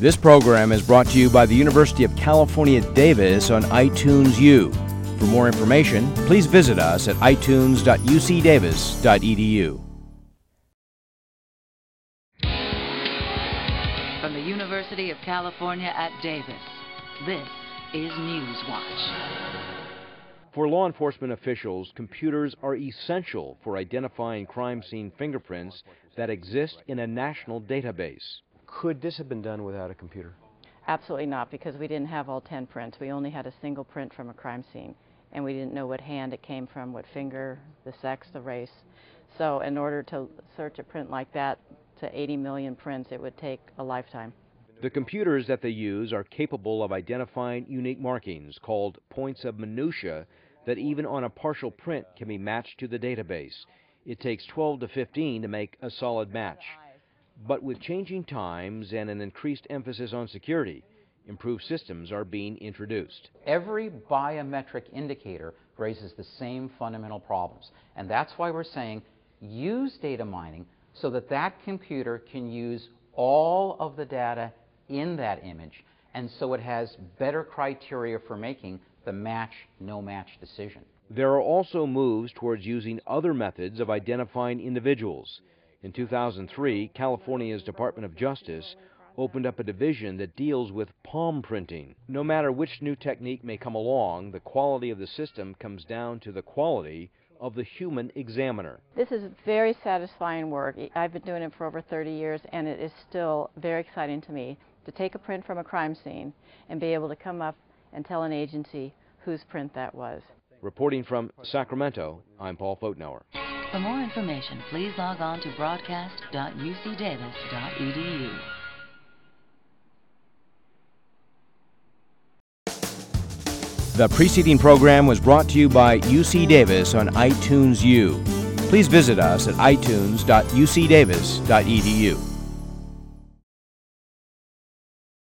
This program is brought to you by the University of California, Davis on iTunes U. For more information, please visit us at itunes.ucdavis.edu. From the University of California at Davis, this is Newswatch. For law enforcement officials, computers are essential for identifying crime scene fingerprints that exist in a national database. Could this have been done without a computer? Absolutely not, because we didn't have all 10 prints. We only had a single print from a crime scene, and we didn't know what hand it came from, what finger, the sex, the race. So in order to search a print like that to 80 million prints, it would take a lifetime. The computers that they use are capable of identifying unique markings called points of minutia that even on a partial print can be matched to the database. It takes 12 to 15 to make a solid match. But with changing times and an increased emphasis on security, improved systems are being introduced. Every biometric indicator raises the same fundamental problems. And that's why we're saying use data mining so that that computer can use all of the data in that image and so it has better criteria for making the match no match decision. There are also moves towards using other methods of identifying individuals. In 2003, California's Department of Justice opened up a division that deals with palm printing. No matter which new technique may come along, the quality of the system comes down to the quality of the human examiner. This is very satisfying work. I've been doing it for over 30 years, and it is still very exciting to me to take a print from a crime scene and be able to come up and tell an agency whose print that was. Reporting from Sacramento, I'm Paul Fotenauer. For more information, please log on to broadcast.ucdavis.edu. The preceding program was brought to you by UC Davis on iTunes U. Please visit us at itunes.ucdavis.edu.